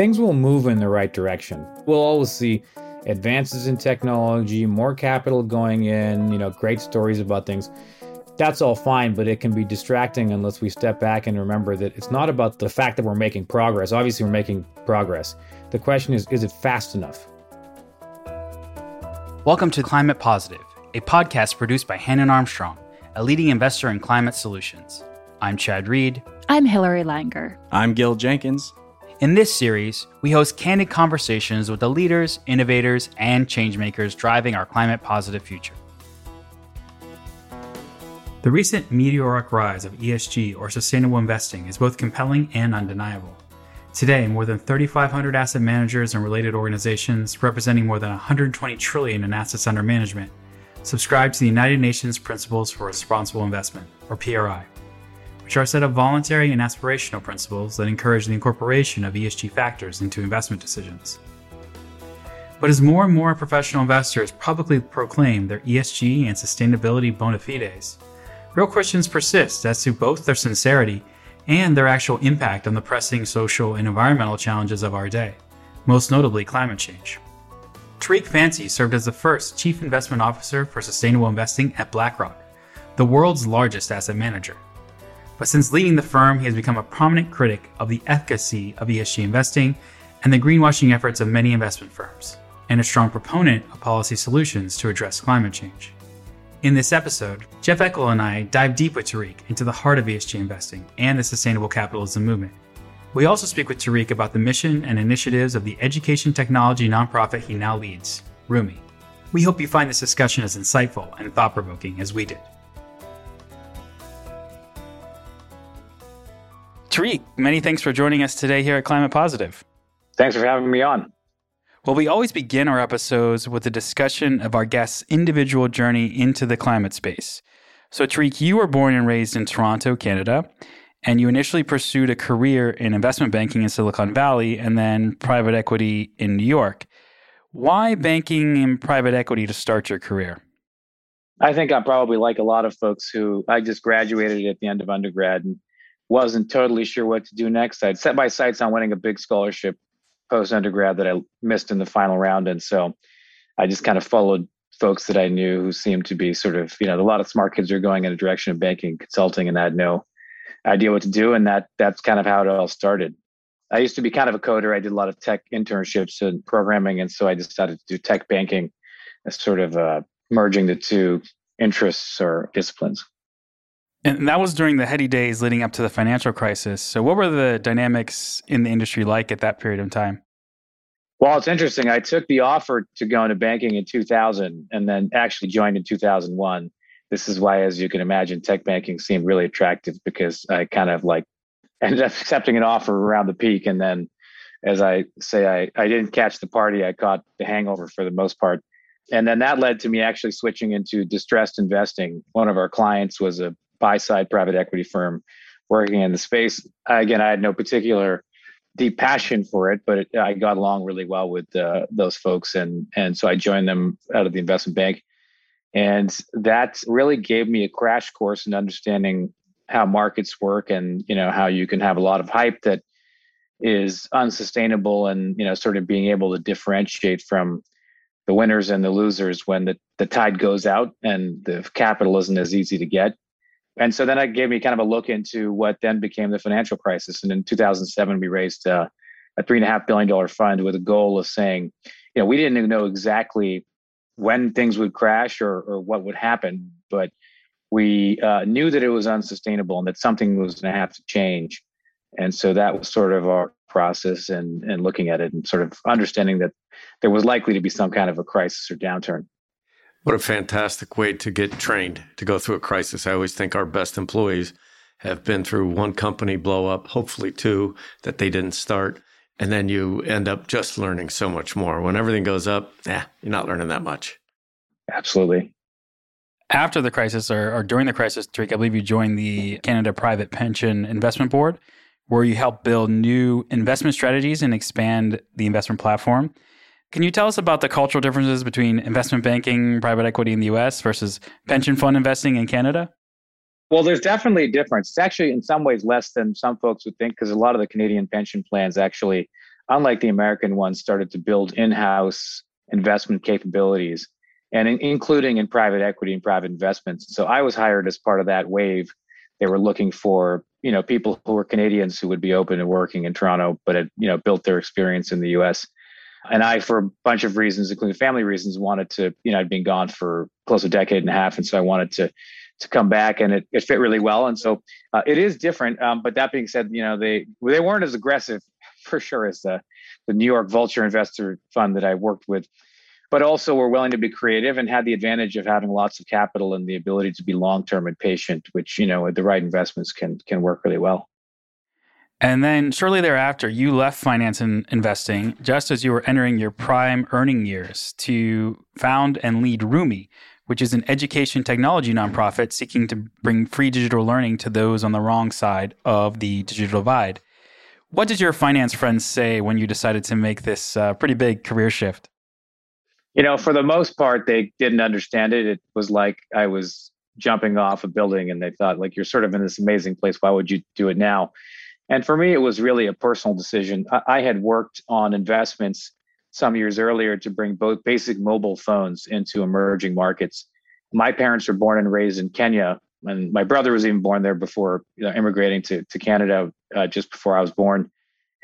things will move in the right direction. We'll always see advances in technology, more capital going in, you know, great stories about things. That's all fine, but it can be distracting unless we step back and remember that it's not about the fact that we're making progress. Obviously, we're making progress. The question is, is it fast enough? Welcome to Climate Positive, a podcast produced by Hannon Armstrong, a leading investor in climate solutions. I'm Chad Reed. I'm Hillary Langer. I'm Gil Jenkins. In this series, we host candid conversations with the leaders, innovators, and changemakers driving our climate positive future. The recent meteoric rise of ESG or sustainable investing is both compelling and undeniable. Today, more than 3,500 asset managers and related organizations, representing more than 120 trillion in assets under management, subscribe to the United Nations Principles for Responsible Investment, or PRI which are a set of voluntary and aspirational principles that encourage the incorporation of ESG factors into investment decisions. But as more and more professional investors publicly proclaim their ESG and sustainability bona fides, real questions persist as to both their sincerity and their actual impact on the pressing social and environmental challenges of our day, most notably climate change. Tariq Fancy served as the first Chief Investment Officer for Sustainable Investing at BlackRock, the world's largest asset manager. But since leading the firm, he has become a prominent critic of the efficacy of ESG investing and the greenwashing efforts of many investment firms, and a strong proponent of policy solutions to address climate change. In this episode, Jeff Eckel and I dive deep with Tariq into the heart of ESG investing and the sustainable capitalism movement. We also speak with Tariq about the mission and initiatives of the education technology nonprofit he now leads, Rumie. We hope you find this discussion as insightful and thought provoking as we did. Tariq, many thanks for joining us today here at Climate Positive. Thanks for having me on. Well, we always begin our episodes with a discussion of our guest's individual journey into the climate space. So, Tariq, you were born and raised in Toronto, Canada, and you initially pursued a career in investment banking in Silicon Valley and then private equity in New York. Why banking and private equity to start your career? I think I'm probably like a lot of folks who I just graduated at the end of undergrad and wasn't totally sure what to do next. I'd set my sights on winning a big scholarship post undergrad that I missed in the final round. And so I just kind of followed folks that I knew who seemed to be sort of, you know, a lot of smart kids are going in a direction of banking, consulting, and I had no idea what to do. And that that's kind of how it all started. I used to be kind of a coder. I did a lot of tech internships and programming. And so I decided to do tech banking as sort of uh, merging the two interests or disciplines. And that was during the heady days leading up to the financial crisis. So, what were the dynamics in the industry like at that period of time? Well, it's interesting. I took the offer to go into banking in 2000 and then actually joined in 2001. This is why, as you can imagine, tech banking seemed really attractive because I kind of like ended up accepting an offer around the peak. And then, as I say, I, I didn't catch the party, I caught the hangover for the most part. And then that led to me actually switching into distressed investing. One of our clients was a buy side private equity firm working in the space. Again, I had no particular deep passion for it, but it, I got along really well with uh, those folks, and and so I joined them out of the investment bank, and that really gave me a crash course in understanding how markets work, and you know how you can have a lot of hype that is unsustainable, and you know sort of being able to differentiate from the winners and the losers when the, the tide goes out and the capital isn't as easy to get and so then it gave me kind of a look into what then became the financial crisis. And in 2007, we raised uh, a three and a half billion dollar fund with a goal of saying, you know, we didn't even know exactly when things would crash or, or what would happen, but we uh, knew that it was unsustainable and that something was going to have to change. And so that was sort of our process and and looking at it and sort of understanding that there was likely to be some kind of a crisis or downturn. What a fantastic way to get trained to go through a crisis. I always think our best employees have been through one company blow up, hopefully two that they didn't start. And then you end up just learning so much more. When everything goes up, yeah, you're not learning that much. Absolutely. After the crisis or, or during the crisis, Tariq, I believe you joined the Canada Private Pension Investment Board, where you helped build new investment strategies and expand the investment platform. Can you tell us about the cultural differences between investment banking, private equity in the US versus pension fund investing in Canada? Well, there's definitely a difference. It's actually in some ways less than some folks would think because a lot of the Canadian pension plans actually unlike the American ones, started to build in-house investment capabilities, and in, including in private equity and private investments. So I was hired as part of that wave. They were looking for you know people who were Canadians who would be open to working in Toronto, but had you know built their experience in the U.S. And I, for a bunch of reasons, including family reasons, wanted to you know I'd been gone for close to a decade and a half, and so I wanted to to come back, and it, it fit really well. And so uh, it is different. Um, but that being said, you know they they weren't as aggressive for sure as the the New York Vulture Investor Fund that I worked with but also we're willing to be creative and had the advantage of having lots of capital and the ability to be long term and patient, which you know the right investments can can work really well. And then shortly thereafter, you left finance and investing just as you were entering your prime earning years to found and lead Rumie, which is an education technology nonprofit seeking to bring free digital learning to those on the wrong side of the digital divide. What did your finance friends say when you decided to make this uh, pretty big career shift? you know, for the most part, they didn't understand it. It was like I was jumping off a building and they thought, like, you're sort of in this amazing place. Why would you do it now? And for me, it was really a personal decision. I, had worked on investments some years earlier to bring both basic mobile phones into emerging markets. My parents were born and raised in Kenya, and my brother was even born there before you know, immigrating to, to Canada uh, just before I was born.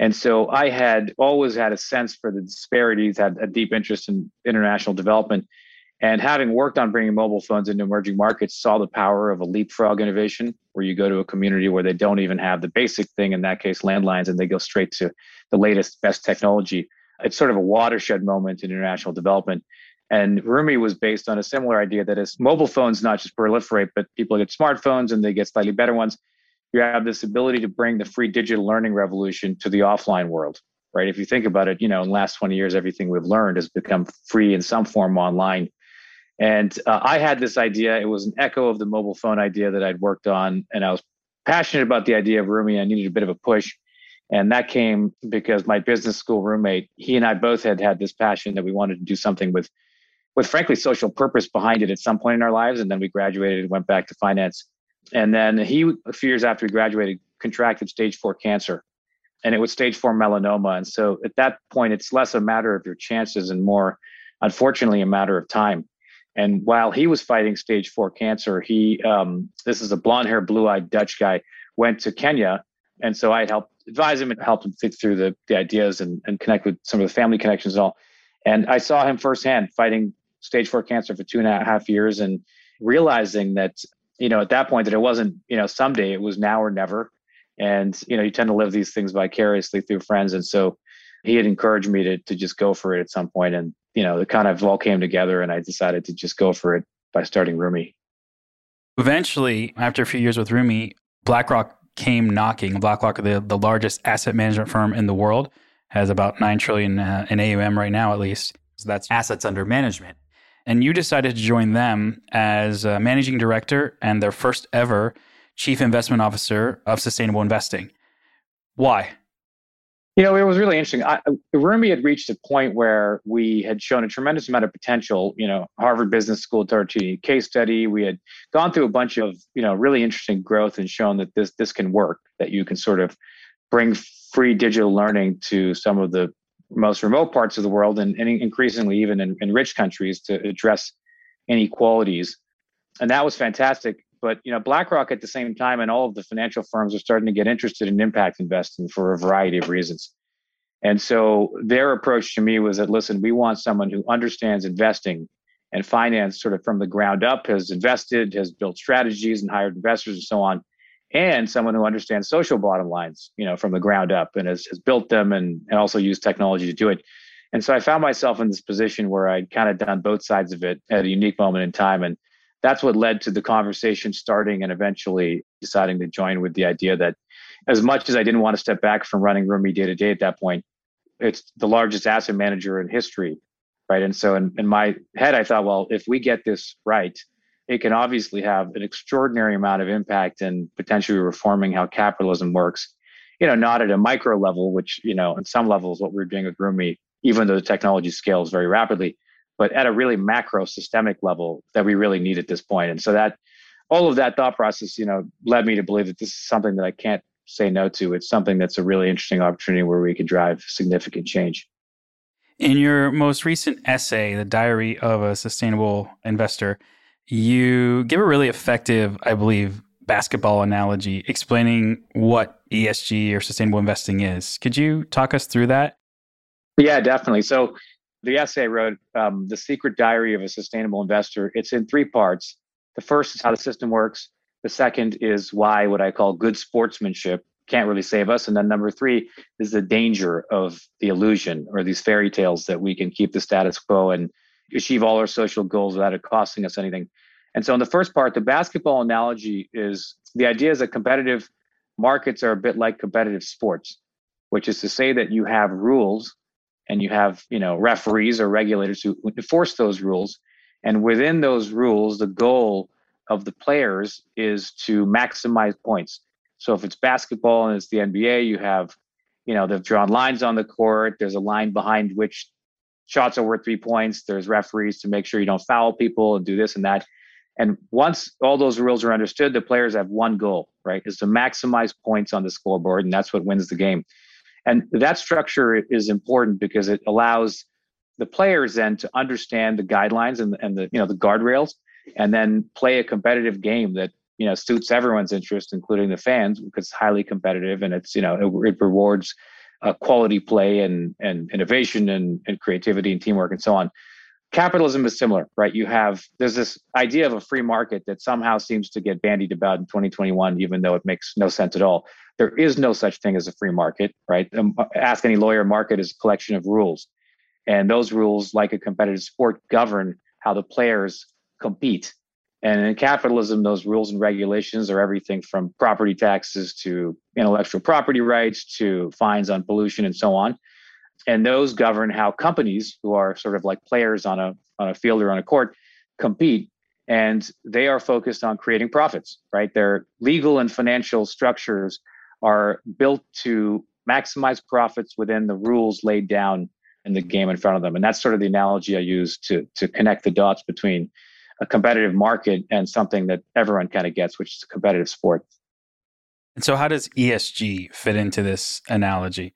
And so I had always had a sense for the disparities, had a deep interest in international development. And having worked on bringing mobile phones into emerging markets, saw the power of a leapfrog innovation where you go to a community where they don't even have the basic thing, in that case, landlines, and they go straight to the latest, best technology. It's sort of a watershed moment in international development. And Rumie was based on a similar idea that as mobile phones not just proliferate, but people get smartphones and they get slightly better ones, you have this ability to bring the free digital learning revolution to the offline world right if you think about it you know in the last 20 years everything we've learned has become free in some form online and uh, i had this idea it was an echo of the mobile phone idea that i'd worked on and i was passionate about the idea of Rumie i needed a bit of a push and that came because my business school roommate he and i both had had this passion that we wanted to do something with with frankly social purpose behind it at some point in our lives and then we graduated and went back to finance and then he, a few years after we graduated, contracted stage four cancer. And it was stage four melanoma. And so at that point, it's less a matter of your chances and more, unfortunately, a matter of time. And while he was fighting stage four cancer, he, um, this is a blonde haired, blue eyed Dutch guy, went to Kenya. And so I helped advise him and helped him think through the, the ideas and, and connect with some of the family connections and all. And I saw him firsthand fighting stage four cancer for two and a half years and realizing that you know, at that point that it wasn't, you know, someday it was now or never. And, you know, you tend to live these things vicariously through friends. And so he had encouraged me to, to just go for it at some. And, you know, it kind of all came together and I decided to just go for it by starting Rumie. Eventually, after a few years with Rumie, BlackRock came knocking. BlackRock, the, the largest asset management firm in the world, has about 9 trillion uh, in AUM right now, at least. So that's assets under management and you decided to join them as managing director and their first ever chief investment officer of sustainable investing. Why? You know, it was really interesting. I, Rumie had reached a point where we had shown a tremendous amount of potential. You know, Harvard Business School Tortini case study. We had gone through a bunch of you know really interesting growth and shown that this this can work. That you can sort of bring free digital learning to some of the most remote parts of the world and, and increasingly even in, in rich countries to address inequalities. And that was fantastic. But you know, BlackRock at the same time and all of the financial firms are starting to get interested in impact investing for a variety of reasons. And so their approach to me was that listen, we want someone who understands investing and finance sort of from the ground up, has invested, has built strategies and hired investors and so on, and someone who understands social bottom lines, you know, from the ground up and has, has built them and, and also used technology to do it. And so I found myself in this position where I'd kind of done both sides of it at a unique moment in time. And that's what led to the conversation starting and eventually deciding to join with the idea that as much as I didn't want to step back from running Rumie day to day at that point, it's the largest asset manager in history. Right. And so in, in my head, I thought, well, if we get this right, it can obviously have an extraordinary amount of impact in potentially reforming how capitalism works. You know, not at a micro level, which, you know, in some levels, what we're doing with Rumie, even though the technology scales very rapidly, but at a really macro systemic level that we really need at this point. And so that all of that thought process, you know, led me to believe that this is something that I can't say no to. It's something that's a really interesting opportunity where we could drive significant change. In your most recent essay, The Diary of a Sustainable Investor, you give a really effective, I believe, basketball analogy explaining what ESG or sustainable investing is. Could you talk us through that? Yeah, definitely. So the essay I wrote, um, The Secret Diary of a Sustainable Investor, it's in three parts. The first is how the system works. The second is why what I call good sportsmanship can't really save us. And then number three is the danger of the illusion or these fairy tales that we can keep the status quo and achieve all our social goals without it costing us anything. And so in the first part, the basketball analogy is the idea is that competitive markets are a bit like competitive sports, which is to say that you have rules and you have, you know, referees or regulators who enforce those rules. And within those rules, the goal of the players is to maximize points. So if it's basketball and it's the NBA, you have, you know, they've drawn lines on the court. There's a line behind which shots are worth three points. There's referees to make sure you don't foul people and do this and that. And once all those rules are understood, the players have one goal, right? Is to maximize points on the scoreboard, and that's what wins the game. And that structure is important because it allows the players then to understand the guidelines and, and the you know the guardrails, and then play a competitive game that you know suits everyone's interest, including the fans, because it's highly competitive and it's you know it, it rewards uh, quality play and and innovation and, and creativity and teamwork and so on. Capitalism is similar, right? You have there's this idea of a free market that somehow seems to get bandied about in 2021, even though it makes no sense at all. There is no such thing as a free market, right? Um, ask any lawyer. Market is a collection of rules, and those rules, like a competitive sport, govern how the players compete and in capitalism, those rules and regulations are everything from property taxes to intellectual property rights to fines on pollution and so on. And those govern how companies, who are sort of like players on a on a field or on a court, compete. And they are focused on creating profits, right? Their legal and financial structures are built to maximize profits within the rules laid down in the game in front of them. And that's sort of the analogy I use to to connect the dots between a competitive market and something that everyone kind of gets, which is a competitive sport. And so, how does ESG fit into this analogy?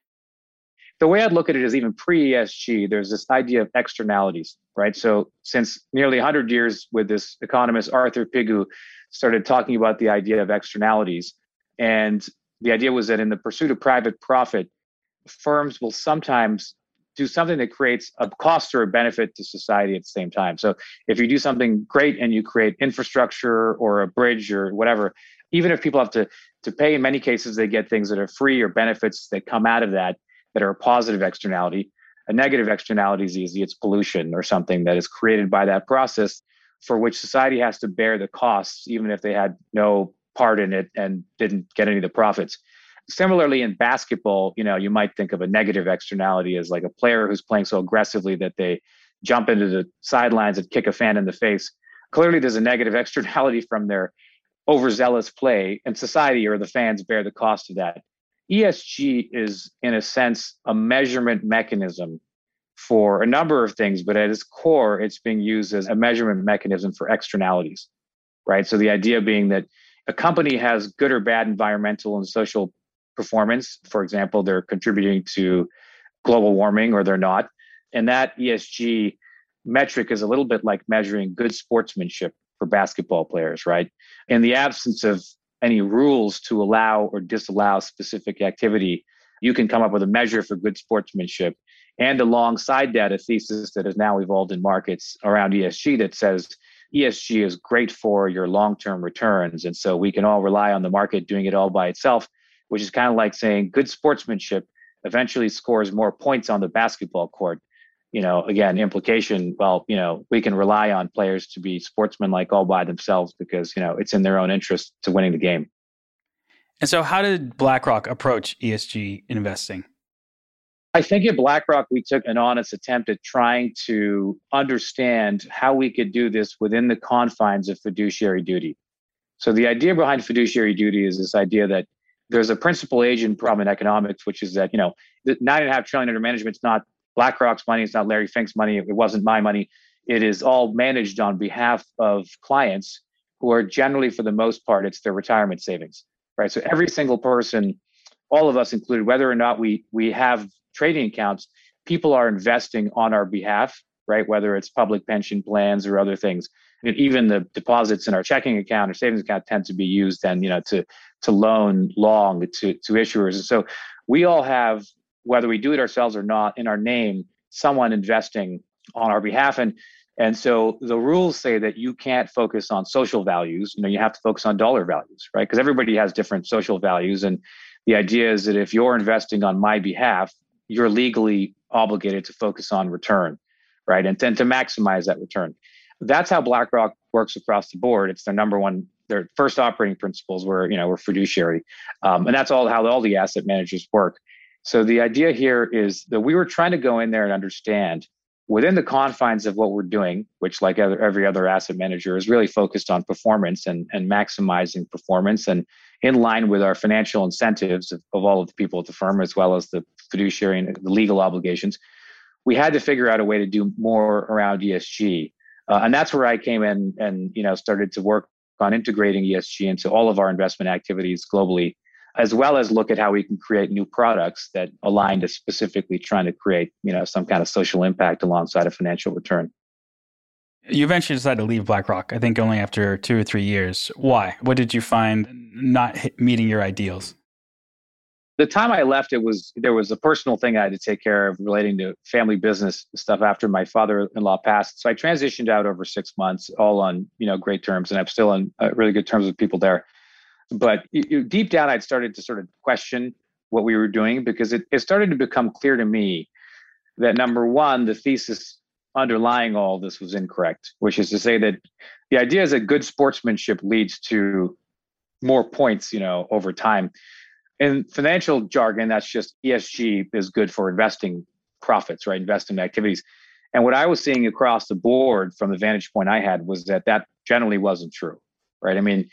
The way I'd look at it is even pre ESG, there's this idea of externalities, right? So, since nearly 100 years with this economist, Arthur Pigou, started talking about the idea of externalities. And the idea was that in the pursuit of private profit, firms will sometimes do something that creates a cost or a benefit to society at the same time. So if you do something great and you create infrastructure or a bridge or whatever, even if people have to to pay, in many cases they get things that are free or benefits that come out of that that are a positive externality. A negative externality is easy; it's pollution or something that is created by that process, for which society has to bear the costs, even if they had no part in it and didn't get any of the profits. Similarly in basketball you know you might think of a negative externality as like a player who's playing so aggressively that they jump into the sidelines and kick a fan in the face. Clearly there's a negative externality from their overzealous play and society or the fans bear the cost of that esg is in a sense a measurement mechanism for a number of things but at its core it's being used as a measurement mechanism for externalities right so the idea being that a company has good or bad environmental and social performance. For example, they're contributing to global warming or they're not. And that ESG metric is a little bit like measuring good sportsmanship for basketball players, right? In the absence of any rules to allow or disallow specific activity, you can come up with a measure for good sportsmanship. And alongside that, a thesis that has now evolved in markets around ESG that says ESG is great for your long term returns. And so we can all rely on the market doing it all by itself which is kind of like saying good sportsmanship eventually scores more points on the basketball court. You know, again, implication, well, you know, we can rely on players to be sportsmanlike all by themselves because, you know, it's in their own interest to winning the game. And so, how did BlackRock approach ESG investing? I think at BlackRock, we took an honest attempt at trying to understand how we could do this within the confines of fiduciary duty. So, the idea behind fiduciary duty is this idea that there's a principal agent problem in economics, which is that, you know, the nine and a half trillion under management is not BlackRock's money. It's not Larry Fink's money. It wasn't my money. It is all managed on behalf of clients who are generally, for the most part, it's their retirement savings, right? So every single person, all of us included, whether or not we we have trading accounts, people are investing on our behalf, right? Whether it's public pension plans or other things. And even the deposits in our checking account or savings account tend to be used then, you know, to to loan long to to issuers. And so we all have, whether we do it ourselves or not, in our name, someone investing on our behalf. And and so the rules say that you can't focus on social values. You know, you have to focus on dollar values, right? Because everybody has different social values. And the idea is that if you're investing on my behalf, you're legally obligated to focus on return, right? And then to maximize that return. That's how BlackRock works across the board. It's their number one, their first operating principles were, you know, we're fiduciary. Um, and that's all how all the asset managers work. So the idea here is that we were trying to go in there and understand within the confines of what we're doing, which, like every other asset manager, is really focused on performance and, and maximizing performance and in line with our financial incentives of, of all of the people at the firm, as well as the fiduciary and the legal obligations, we had to figure out a way to do more around ESG. Uh, and that's where I came in and you know started to work on integrating ESG into all of our investment activities globally as well as look at how we can create new products that align to specifically trying to create, you know, some kind of social impact alongside a financial return. You eventually decided to leave BlackRock, I think only after two or three years. Why? What did you find not meeting your ideals? The time I left, it was there was a personal thing I had to take care of relating to family business stuff after my father-in-law passed. So I transitioned out over six months, all on you know great terms, and I'm still on uh, really good terms with people there but deep down i'd started to sort of question what we were doing because it, it started to become clear to me that number one the thesis underlying all this was incorrect which is to say that the idea is that good sportsmanship leads to more points you know over time. In financial jargon that's just esg is good for investing profits right? Investment activities. And what i was seeing across the board from the vantage point i had was that that generally wasn't true right? I mean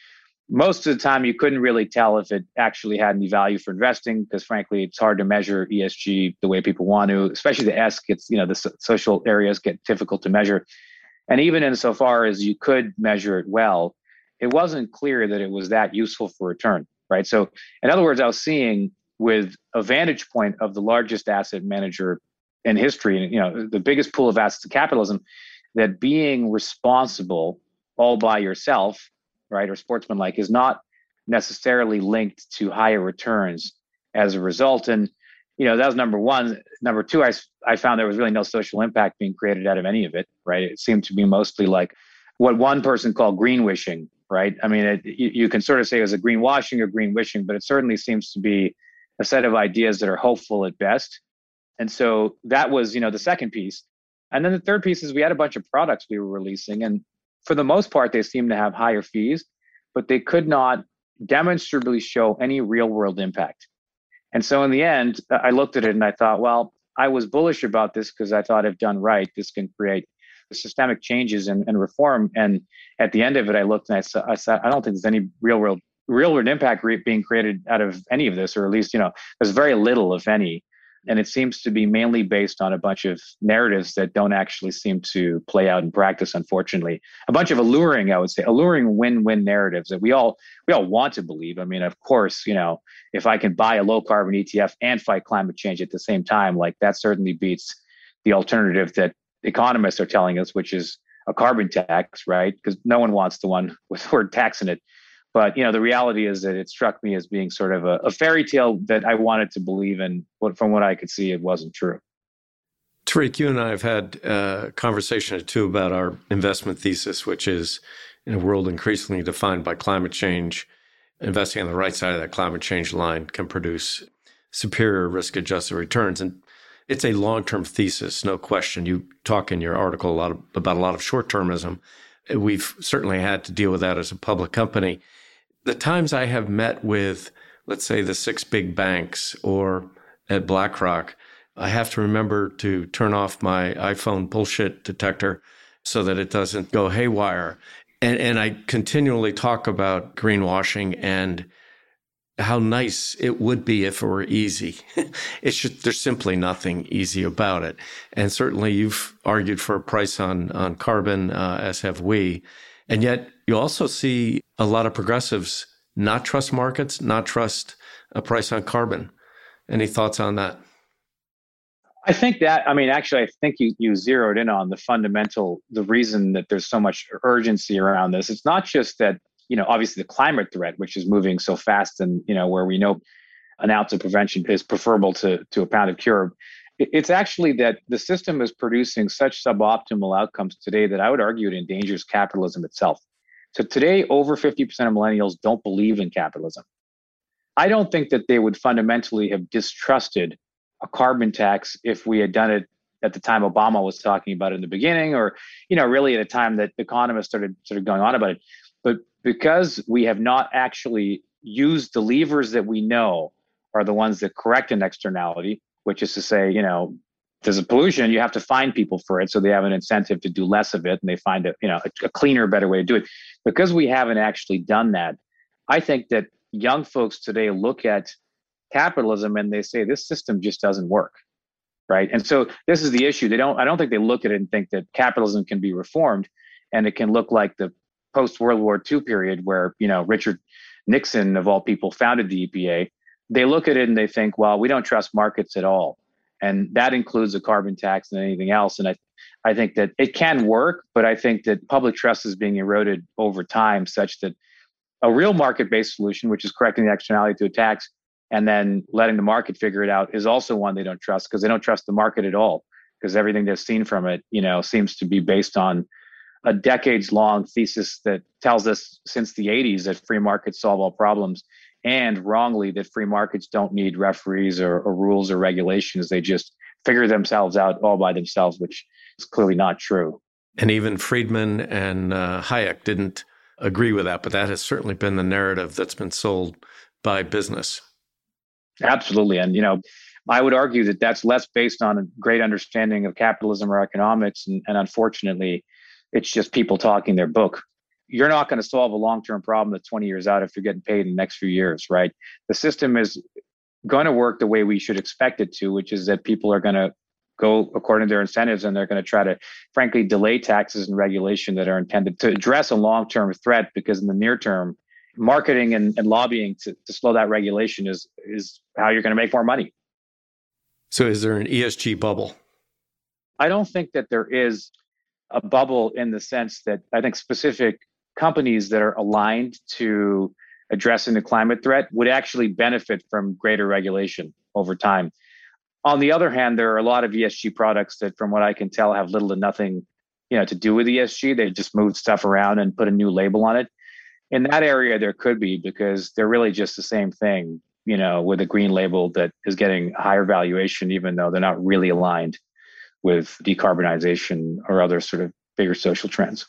most of the time you couldn't really tell if it actually had any value for investing because frankly it's hard to measure esg the way people want to especially the s gets you know the social areas get difficult to measure. And even insofar as you could measure it well it wasn't clear that it was that useful for return right? So in other words i was seeing with a vantage point of the largest asset manager in history and you know the biggest pool of assets of capitalism that being responsible all by yourself right, or sportsmanlike is not necessarily linked to higher returns as a result. And you know that was number one. Number two, I I found there was really no social impact being created out of any of it. Right, it seemed to be mostly like what one person called green wishing. Right, I mean, it, you, you can sort of say it was a greenwashing or green wishing, but it certainly seems to be a set of ideas that are hopeful at best. And so that was, you know, the second piece. And then the third piece is we had a bunch of products we were releasing, and for the most part, they seem to have higher fees, but they could not demonstrably show any real world impact. And so in the end, I looked at it and I thought, well, I was bullish about this because I thought if done right, this can create systemic changes and, and, reform. And at the end of it, I looked and I I, said, I don't think there's any real world real world impact being created out of any of this, or at least, you know, there's very little, if any and it seems to be mainly based on a bunch of narratives that don't actually seem to play out in practice unfortunately. A bunch of alluring i would say alluring win-win narratives that we all we all want to believe. I mean of course you know if i can buy a low carbon etf and fight climate change at the same time like that certainly beats the alternative that economists are telling us which is a carbon tax right? Because no one wants the one with the word tax in it but you know, the reality is that it struck me as being sort of a, a fairy tale that I wanted to believe in. But from what I could see, it wasn't true. Tariq, you and I have had a conversation or two about our investment thesis, which is in a world increasingly defined by climate change, investing on the right side of that climate change line can produce superior risk adjusted returns. And it's a long term thesis, no question. You talk in your article a lot of, about a lot of short termism. We've certainly had to deal with that as a public company the times I have met with, let's say, the six big banks or at BlackRock, I have to remember to turn off my iPhone bullshit detector so that it doesn't go haywire. And, and I continually talk about greenwashing and how nice it would be if it were easy. it's just, there's simply nothing easy about it. And certainly you've argued for a price on, on carbon, uh, as have we. And yet you also see a lot of progressives not trust markets, not trust a price on carbon. Any thoughts on that? I think that, I mean, actually, I think you, you zeroed in on the fundamental, the reason that there's so much urgency around this. It's not just that, you know, obviously the climate threat, which is moving so fast and, you know, where we know an ounce of prevention is preferable to, to a pound of cure. It's actually that the system is producing such suboptimal outcomes today that I would argue it endangers capitalism itself. So today, over 50% of millennials don't believe in capitalism. I don't think that they would fundamentally have distrusted a carbon tax if we had done it at the time Obama was talking about it in the beginning, or you know, really at a time that economists started sort of going on about it. But because we have not actually used the levers that we know are the ones that correct an externality, which is to say, you know, there's a pollution, you have to find people for it, so they have an incentive to do less of it, and they find a you know a, a cleaner, better way to do it. Because we haven't actually done that, I think that young folks today look at capitalism and they say this system just doesn't work right? And so this is the issue. They don't i don't think they look at it and think that capitalism can be reformed and it can look like the post world war ii period where you know richard nixon of all people founded the epa they look at it and they think well we don't trust markets at all and that includes a carbon tax and anything else. And i i think that it can work but i think that public trust is being eroded over time such that a real market based solution which is correcting the externality to a tax and then letting the market figure it out is also one they don't trust because they don't trust the market at all because everything they've seen from it you know seems to be based on a decades long thesis that tells us since the 80s that free markets solve all problems and wrongly that free markets don't need referees or, or rules or regulations they just figure themselves out all by themselves which is clearly not true and even friedman and uh, hayek didn't agree with that but that has certainly been the narrative that's been sold by business Absolutely. And, you know, I would argue that that's less based on a great understanding of capitalism or economics. And, and unfortunately, it's just people talking their book. You're not going to solve a long term problem that's 20 years out if you're getting paid in the next few years, right? The system is going to work the way we should expect it to, which is that people are going to go according to their incentives and they're going to try to, frankly, delay taxes and regulation that are intended to address a long term threat because in the near term, marketing and, and lobbying to, to slow that regulation is is how you're going to make more money. So, is there an ESG bubble? I don't think that there is a bubble in the sense that I think specific companies that are aligned to addressing the climate threat would actually benefit from greater regulation over time. On the other hand, there are a lot of ESG products that, from what I can tell, have little to nothing, you know, to do with ESG. They just moved stuff around and put a new label on it in that area there could be because they're really just the same thing you know with a green label that is getting higher valuation even though they're not really aligned with decarbonization or other sort of bigger social trends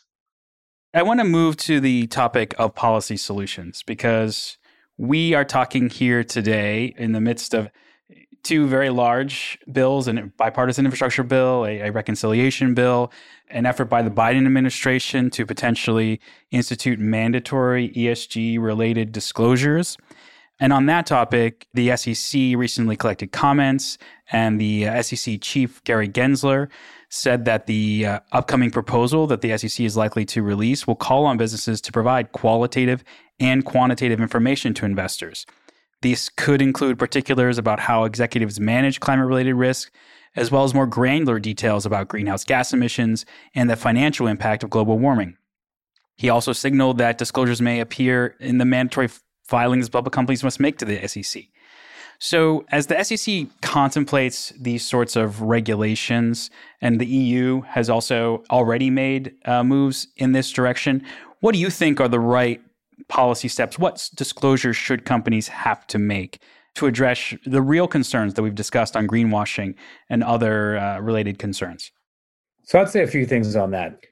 i want to move to the topic of policy solutions because we are talking here today in the midst of two very large bills a bipartisan infrastructure bill, a, a, reconciliation bill, an effort by the Biden administration to potentially institute mandatory ESG related disclosures. And on that topic, the SEC recently collected comments, and the uh, SEC chief, Gary Gensler, said that the uh, upcoming proposal that the SEC is likely to release will call on businesses to provide qualitative and quantitative information to investors. These could include particulars about how executives manage climate related risk, as well as more granular details about greenhouse gas emissions and the financial impact of global warming. He also signaled that disclosures may appear in the mandatory filings public companies must make to the SEC. So, as the SEC contemplates these sorts of regulations, and the EU has also already made uh, moves in this direction, what do you think are the right policy steps, what disclosures should companies have to make to address the real concerns that we've discussed on greenwashing and other uh, related concerns? So I'd say a few things on that.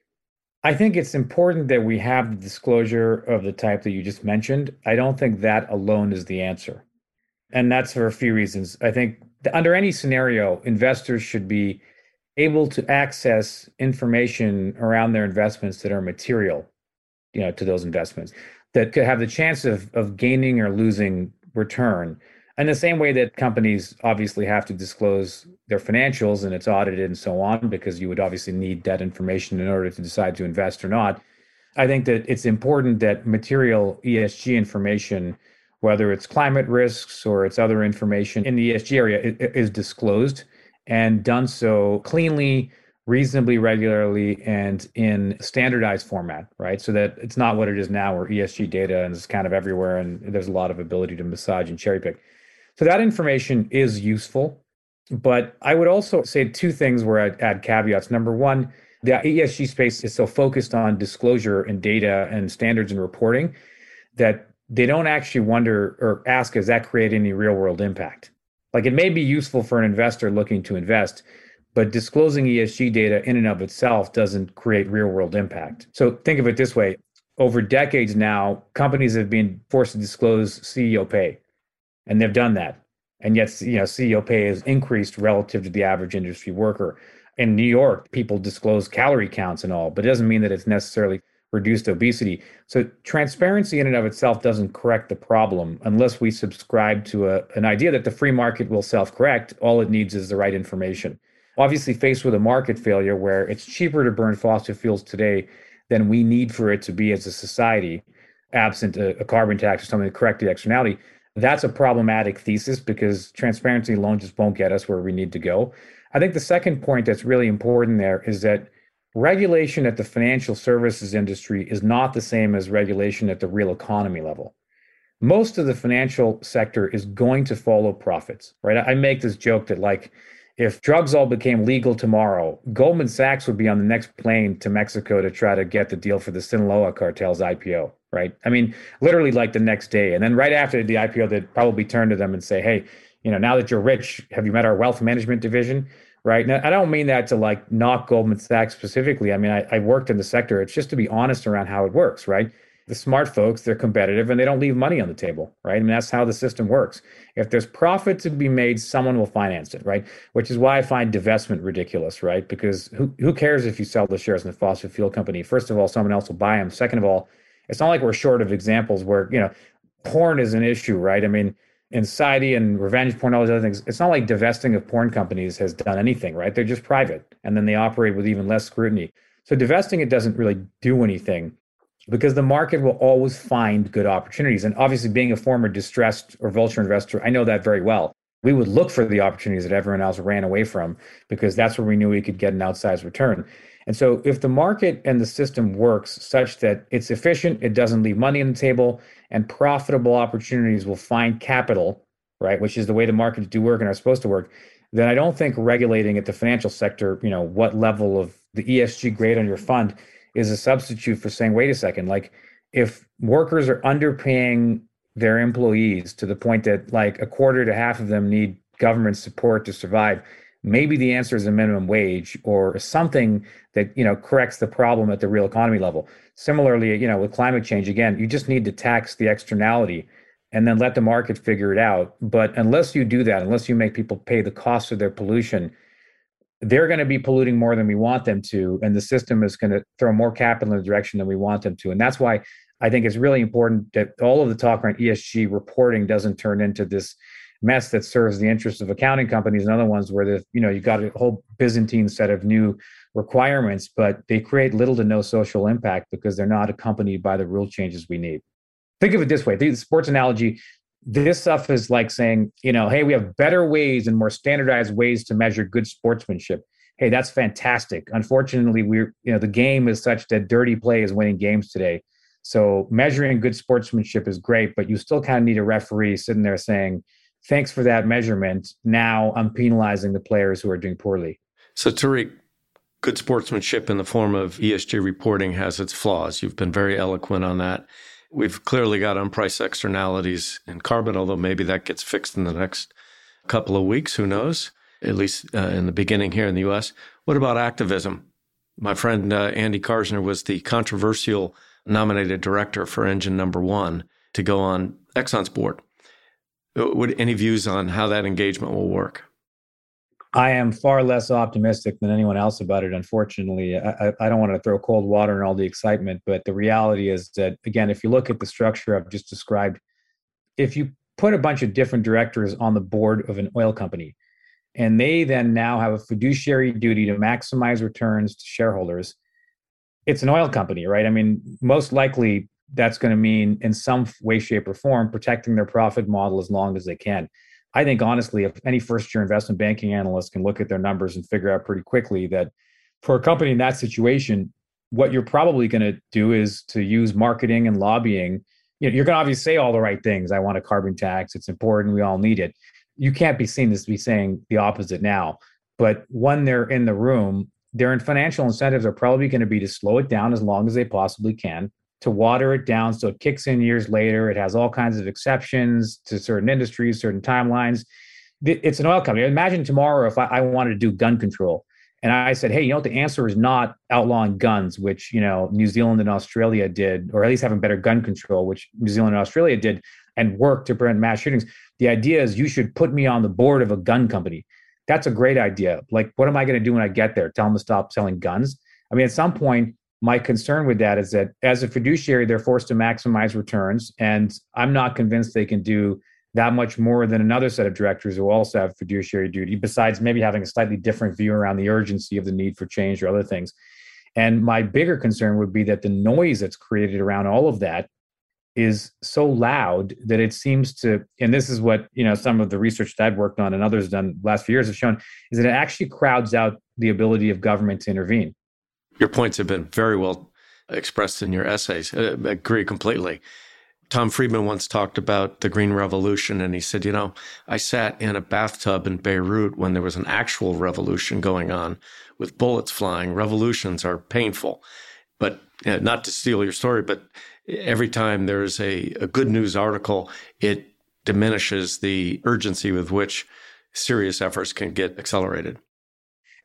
I think it's important that we have the disclosure of the type that you just mentioned. I don't think that alone is the answer. And that's for a few reasons. I think under any scenario, investors should be able to access information around their investments that are material you know to those investments that could have the chance of of gaining or losing return. And the same way that companies obviously have to disclose their financials and it's audited and so on, because you would obviously need that information in order to decide to invest or not. I think that it's important that material ESG information, whether it's climate risks or it's other information in the ESG area, is disclosed and done so cleanly, reasonably regularly, and in standardized format, right? So that it's not what it is now, where ESG data is kind of everywhere and there's a lot of ability to massage and cherry pick. So that information is useful. But I would also say two things where I'd add caveats. Number one, the ESG space is so focused on disclosure and data and standards and reporting that they don't actually wonder or ask, does that create any real world impact? Like it may be useful for an investor looking to invest, but disclosing ESG data in and of itself doesn't create real world impact. So think of it this way over decades now, companies have been forced to disclose CEO pay, and they've done that. And yet, you know, CEO pay has increased relative to the average industry worker. In New York, people disclose calorie counts and all, but it doesn't mean that it's necessarily reduced obesity. So transparency in and of itself doesn't correct the problem unless we subscribe to a, an idea that the free market will self-correct. All it needs is the right information. Obviously, faced with a market failure where it's cheaper to burn fossil fuels today than we need for it to be as a society, absent a, a carbon tax or something to correct the externality, that's a problematic thesis because transparency alone just won't get us where we need to go. I think the second point that's really important there is that regulation at the financial services industry is not the same as regulation at the real economy level. Most of the financial sector is going to follow profits, right? I make this joke that, like, if drugs all became legal tomorrow, Goldman Sachs would be on the next plane to Mexico to try to get the deal for the Sinaloa cartel's IPO, right? I mean, literally like the next day. And then right after the IPO, they'd probably turn to them and say, hey, you know, now that you're rich, have you met our wealth management division? Right? Now, I don't mean that to like knock Goldman Sachs specifically. I mean, I, I worked in the sector. It's just to be honest around how it works, right? The smart folks, they're competitive and they don't leave money on the table, right? I mean, that's how the system works. If there's profit to be made, someone will finance it, right? Which is why I find divestment ridiculous, right? Because who, who cares if you sell the shares in the fossil fuel company? First of all, someone else will buy them. Second of all, it's not like we're short of examples where, you know, porn is an issue, right? I mean, Insanity and revenge porn, all those other things. It's not like divesting of porn companies has done anything, right? They're just private and then they operate with even less scrutiny. So divesting it doesn't really do anything because the market will always find good opportunities. And obviously, being a former distressed or vulture investor, I know that very well. We would look for the opportunities that everyone else ran away from because that's where we knew we could get an outsized return. And so, if the market and the system works such that it's efficient, it doesn't leave money on the table, and profitable opportunities will find capital, right, which is the way the markets do work and are supposed to work, then I don't think regulating at the financial sector, you know, what level of the ESG grade on your fund is a substitute for saying, wait a second, like if workers are underpaying their employees to the point that like a quarter to half of them need government support to survive maybe the answer is a minimum wage or something that you know corrects the problem at the real economy level. Similarly you know with climate change again you just need to tax the externality and then let the market figure it out. But unless you do that unless you make people pay the cost of their pollution they're going to be polluting more than we want them to and the system is going to throw more capital in the direction than we want them to. And that's why i think it's really important that all of the talk around esg reporting doesn't turn into this mess that serves the interests of accounting companies and other ones where the you know you've got a whole byzantine set of new requirements but they create little to no social impact because they're not accompanied by the rule changes we need. Think of it this way. The sports analogy this stuff is like saying you know hey we have better ways and more standardized ways to measure good sportsmanship. Hey that's fantastic. Unfortunately we're you know the game is such that dirty play is winning games today. So measuring good sportsmanship is great but you still kind of need a referee sitting there saying thanks for that measurement. Now I'm penalizing the players who are doing poorly. So, Tariq, good sportsmanship in the form of ESG reporting has its flaws. You've been very eloquent on that. We've clearly got unpriced externalities in carbon, although maybe that gets fixed in the next couple of weeks. Who knows? At least uh, in the beginning here in the US. What about activism? My friend uh, Andy Karsner was the controversial nominated director for engine number one to go on Exxon's board. Would any views on how that engagement will work? I am far less optimistic than anyone else about it. Unfortunately, I, I, don't want to throw cold water on all the excitement, but the reality is that again, if you look at the structure I've just described, if you put a bunch of different directors on the board of an oil company, and they then now have a fiduciary duty to maximize returns to shareholders, it's an oil company, right? I mean, most likely that's going to mean in some way, shape, or form protecting their profit model as long as they can. I think honestly, if any first year investment banking analyst can look at their numbers and figure out pretty quickly that for a company in that situation, what you're probably going to do is to use marketing and lobbying. You know, you're going to obviously say all the right things. I want a carbon tax. It's important. We all need it. You can't be seen as be saying the opposite now. But when they're in the room, their financial incentives are probably going to be to slow it down as long as they possibly can, to water it down so it kicks in years later. It has all kinds of exceptions to certain industries, certain timelines. It's an oil company. Imagine tomorrow if I, I wanted to do gun control and I said, hey, you know what? The answer is not outlawing guns, which, you know, New Zealand and Australia did, or at least having better gun control, which New Zealand and Australia did and worked to prevent mass shootings. The idea is you should put me on the board of a gun company. That's a great idea. Like, what am I going to do when I get there? Tell them to stop selling guns? I mean, at some point, my concern with that is that as a fiduciary, they're forced to maximize returns. And I'm not convinced they can do that much more than another set of directors who also have fiduciary duty, besides maybe having a slightly different view around the urgency of the need for change or other things. And my bigger concern would be that the noise that's created around all of that is so loud that it seems to, and this is what you know some of the research that I've worked on and others done last few years have shown, is that it actually crowds out the ability of government to intervene. Your points have been very well expressed in your essays. Uh, I agree completely. Tom Friedman once talked about the Green Revolution, and he said, You know, I sat in a bathtub in Beirut when there was an actual revolution going on with bullets flying. Revolutions are painful. But you know, not to steal your story, but every time there's a, a good news article, it diminishes the urgency with which serious efforts can get accelerated.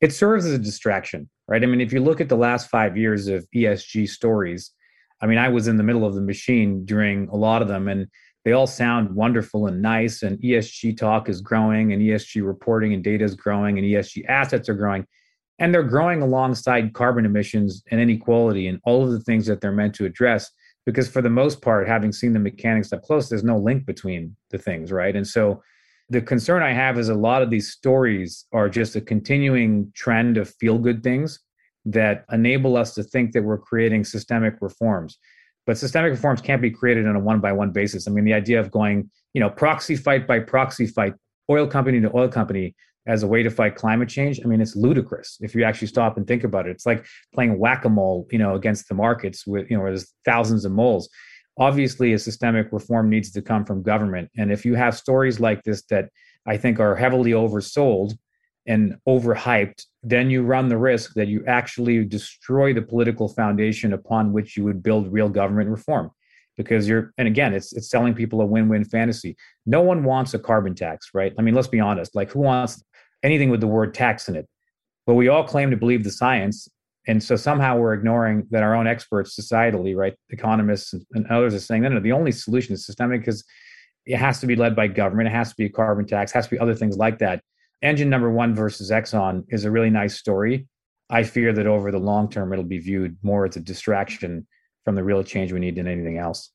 It serves as a distraction, right? I mean, if you look at the last five years of ESG stories, I mean, I was in the middle of the machine during a lot of them, and they all sound wonderful and nice. And ESG talk is growing, and ESG reporting and data is growing, and ESG assets are growing. And they're growing alongside carbon emissions and inequality and all of the things that they're meant to address. Because for the most part, having seen the mechanics up close, there's no link between the things, right? And so the concern I have is a lot of these stories are just a continuing trend of feel good things that enable us to think that we're creating systemic reforms. But systemic reforms can't be created on a one by one basis. I mean, the idea of going, you know, proxy fight by proxy fight, oil company to oil company as a way to fight climate change, I mean, it's ludicrous if you actually stop and think about it. It's like playing whack a mole, you know, against the markets with, you know, where there's thousands of moles. Obviously, a systemic reform needs to come from government. And if you have stories like this that I think are heavily oversold and overhyped, then you run the risk that you actually destroy the political foundation upon which you would build real government reform. Because you're, and again, it's it's selling people a win-win fantasy. No one wants a carbon tax, right? I mean, let's be honest. Like, who wants anything with the word tax in it? But we all claim to believe the science, and so somehow we're ignoring that our own experts, societally, right, economists and others are saying, no, no, the only solution is systemic because it has to be led by government. It has to be a carbon tax. Has to be other things like that engine number one versus Exxon is a really nice story. I fear that over the long term, it'll be viewed more as a distraction from the real change we need than anything else.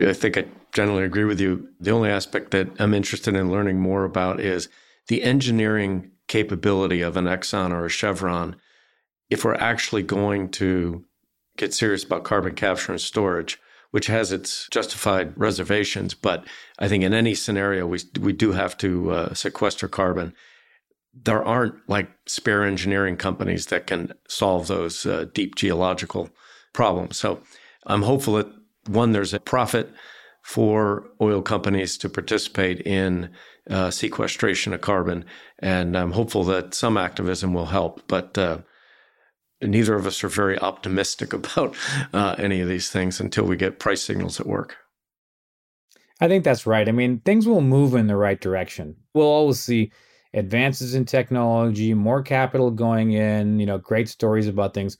I think I generally agree with you. The only aspect that I'm interested in learning more about is the engineering capability of an Exxon or a Chevron. If we're actually going to get serious about carbon capture and storage, which has its justified reservations. But I think in any scenario, we we do have to uh, sequester carbon. There aren't like spare engineering companies that can solve those uh, deep geological problems. So I'm hopeful that one, there's a profit for oil companies to participate in uh, sequestration of carbon, and I'm hopeful that some activism will help. But uh, neither of us are very optimistic about uh, any of these things until we get price signals at work. I think that's right. I mean, things will move in the right direction. We'll always see advances in technology, more capital going in, you know, great stories about things.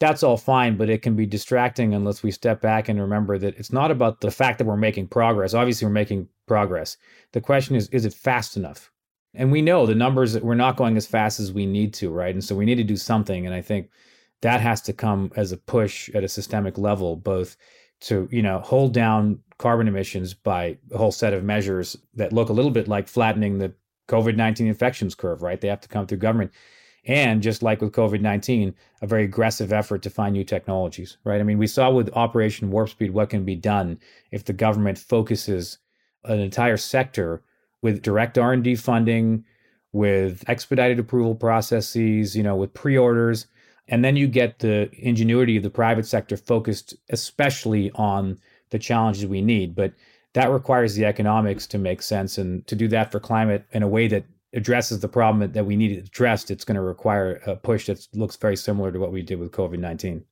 That's all fine, but it can be distracting unless we step back and remember that it's not about the fact that we're making progress. Obviously, we're making progress. The question is, is it fast enough? And we know the numbers we're not going as fast as we need to, right? And so we need to do something. And I think that has to come as a push at a systemic level, both to you know hold down carbon emissions by a whole set of measures that look a little bit like flattening the COVID nineteen infections curve, right? They have to come through government. and just like with COVID 19, a very aggressive effort to find new technologies, right? I mean, we saw with Operation Warp Speed what can be done if the government focuses an entire sector with direct R&D funding, with expedited approval processes, you know, with pre-orders, and then you get the ingenuity of the private sector focused especially on the challenges we need. But that requires the economics to make sense and to do that for climate in a way that addresses the problem that we need addressed, it's going to require a push that looks very similar to what we did with COVID 19.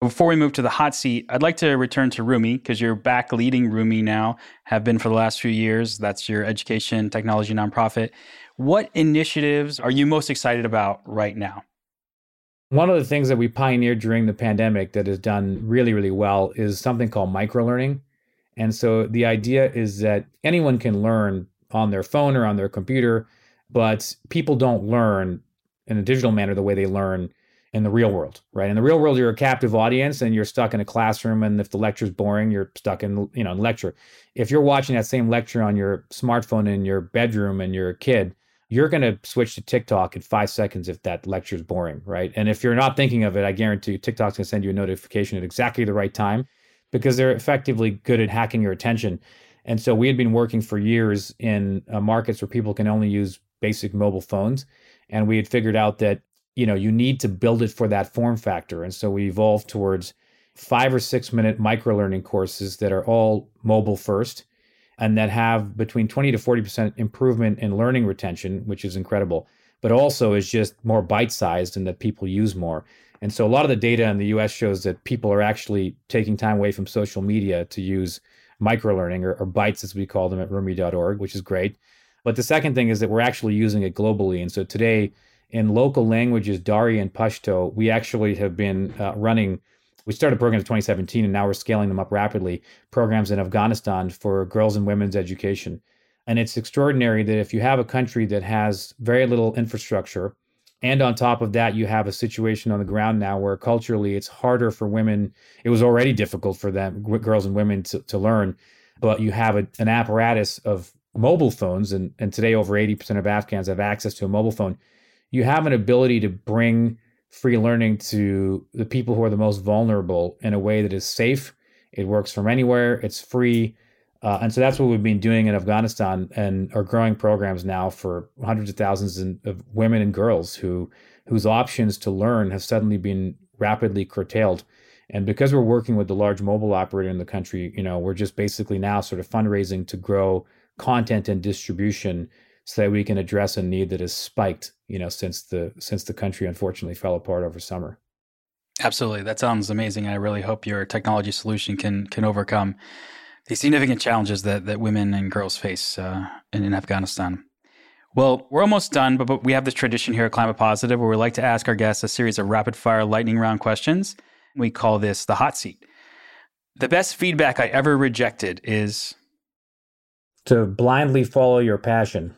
Before we move to the hot seat, I'd like to return to Rumie because you're back leading Rumie now, have been for the last few years. That's your education technology nonprofit. What initiatives are you most excited about right now? One of the things that we pioneered during the pandemic that has done really, really well is something called microlearning. And so the idea is that anyone can learn on their phone or on their computer, but people don't learn in a digital manner the way they learn in the real world, right? In the real world, you're a captive audience and you're stuck in a classroom. And if the lecture's boring, you're stuck in, you know, lecture. If you're watching that same lecture on your smartphone in your bedroom and you're a kid, you're going to switch to TikTok in five seconds if that lecture is boring, right? And if you're not thinking of it, I guarantee you, TikTok's going to send you a notification at exactly the right time because they're effectively good at hacking your attention. And so we had been working for years in uh, markets where people can only use basic mobile phones. And we had figured out that, you know, you need to build it for that form factor. And so we evolved towards five or six minute micro learning courses that are all mobile first and that have between 20 to 40% improvement in learning retention, which is incredible, but also is just more bite sized and that people use more. And so a lot of the data in the US shows that people are actually taking time away from social media to use microlearning or, or bytes as we call them at rumie.org, which is great. But the second thing is that we're actually using it globally. And so today, in local languages, Dari and Pashto, we actually have been uh, running. We started programs in 2017, and now we're scaling them up rapidly. Programs in Afghanistan for girls and women's education, and it's extraordinary that if you have a country that has very little infrastructure, and on top of that, you have a situation on the ground now where culturally it's harder for women. It was already difficult for them, girls and women, to, to learn. But you have a, an apparatus of mobile phones, and, and today over 80% of Afghans have access to a mobile phone. You have an ability to bring free learning to the people who are the most vulnerable in a way that is safe. It works from anywhere, it's free uh, and so that's what we've been doing in Afghanistan and are growing programs now for hundreds of thousands of women and girls who whose options to learn have suddenly been rapidly curtailed. And because we're working with the large mobile operator in the country, you know, we're just basically now sort of fundraising to grow content and distribution so that we can address a need that has spiked, you know, since the since the country unfortunately fell apart over summer. Absolutely. That sounds amazing. I really hope your technology solution can can overcome the significant challenges that, that women and girls face uh, in, in Afghanistan. Well, we're almost done, but, but we have this tradition here at Climate Positive where we like to ask our guests a series of rapid fire lightning round questions. We call this the hot seat. The best feedback I ever rejected is to blindly follow your passion.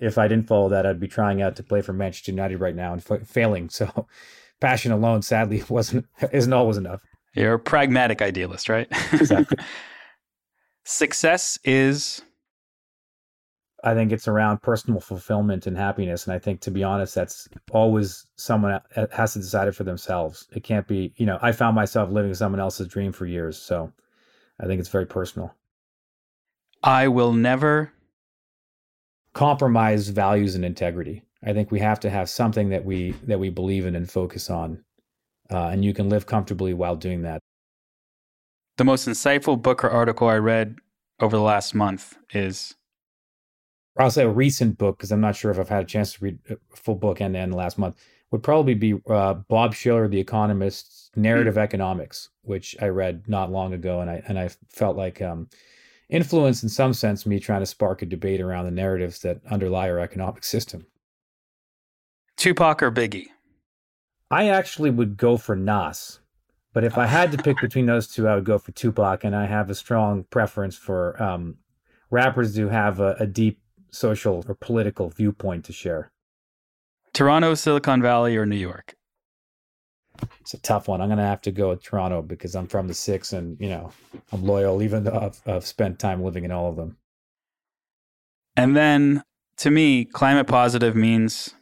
If I didn't follow that, I'd be trying out to play for Manchester United right now and f- failing. So, passion alone, sadly, wasn't isn't always enough. You're a pragmatic idealist, right? Exactly. Success is. I think it's around personal fulfillment and happiness. And I think, to be honest, that's always someone has to decide it for themselves. It can't be, you know, I found myself living someone else's dream for years. So I think it's very personal. I will never compromise values and integrity. I think we have to have something that we that we believe in and focus on, uh, and you can live comfortably while doing that the most insightful book or article I read over the last month is? I'll say a recent book because I'm not sure if I've had a chance to read a full book end to end last month. Would probably be uh, Bob Shiller, The Economist's Narrative mm-hmm. Economics, which I read not long ago, and I and I felt like um, influenced in some sense me trying to spark a debate around the narratives that underlie our economic system. Tupac or Biggie? I actually would go for Nas. But if I had to pick between those two, I would go for Tupac, and I have a strong preference for um, rappers who have a, a deep social or political viewpoint to share. Toronto, Silicon Valley, or New York? It's a tough one. I'm going to have to go with Toronto because I'm from the six and, you know, I'm loyal, even though I've, I've spent time living in all of them. And then to me, climate positive means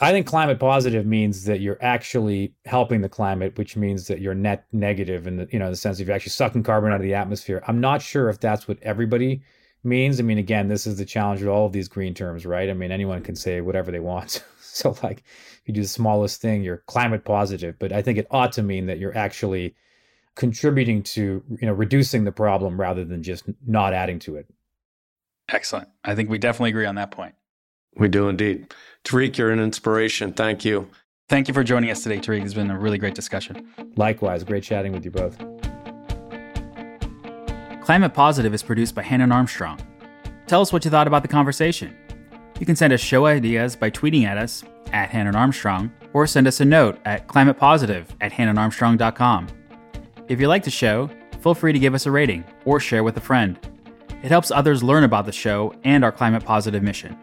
I think climate positive means that you're actually helping the climate, which means that you're net negative in the you know the sense of you're actually sucking carbon out of the atmosphere. I'm not sure if that's what everybody means. I mean, again, this is the challenge with all of these green terms, right? I mean, anyone can say whatever they want. so, like, if you do the smallest thing, you're climate positive. But I think it ought to mean that you're actually contributing to you know reducing the problem rather than just not adding to it. Excellent. I think we definitely agree on that point. We do indeed. Tariq, you're an inspiration. Thank you. Thank you for joining us today, Tariq. It's been a really great discussion. Likewise, great chatting with you both. Climate Positive is produced by Hannon Armstrong. Tell us what you thought about the conversation. You can send us show ideas by tweeting at us at Hannon Armstrong or send us a note at climatepositive at hannonarmstrong.com. If you like the show, feel free to give us a rating or share with a friend. It helps others learn about the show and our climate positive mission.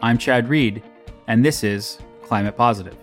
I'm Chad Reed, and this is Climate Positive.